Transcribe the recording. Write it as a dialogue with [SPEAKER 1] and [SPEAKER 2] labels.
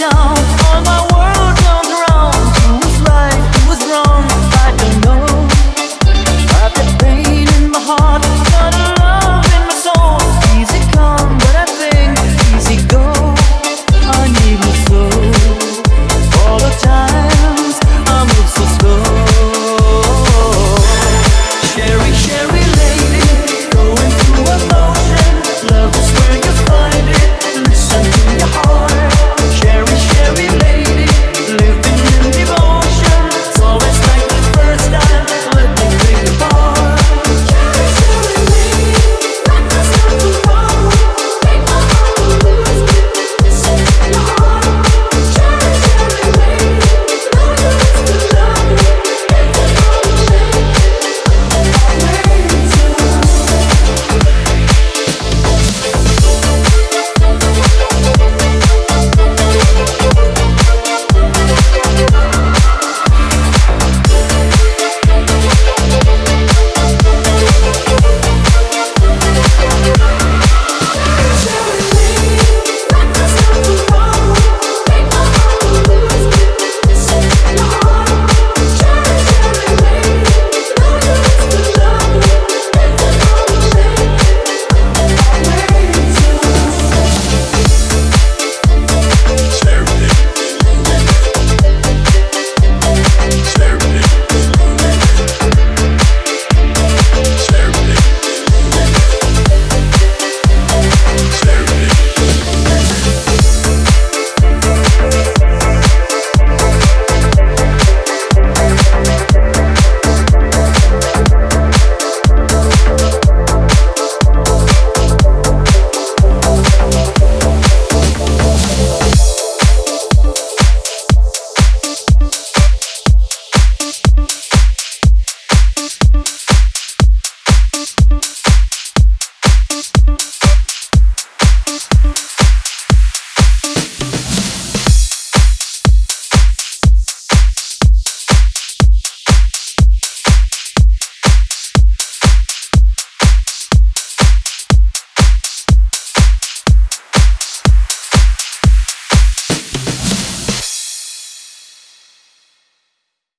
[SPEAKER 1] don't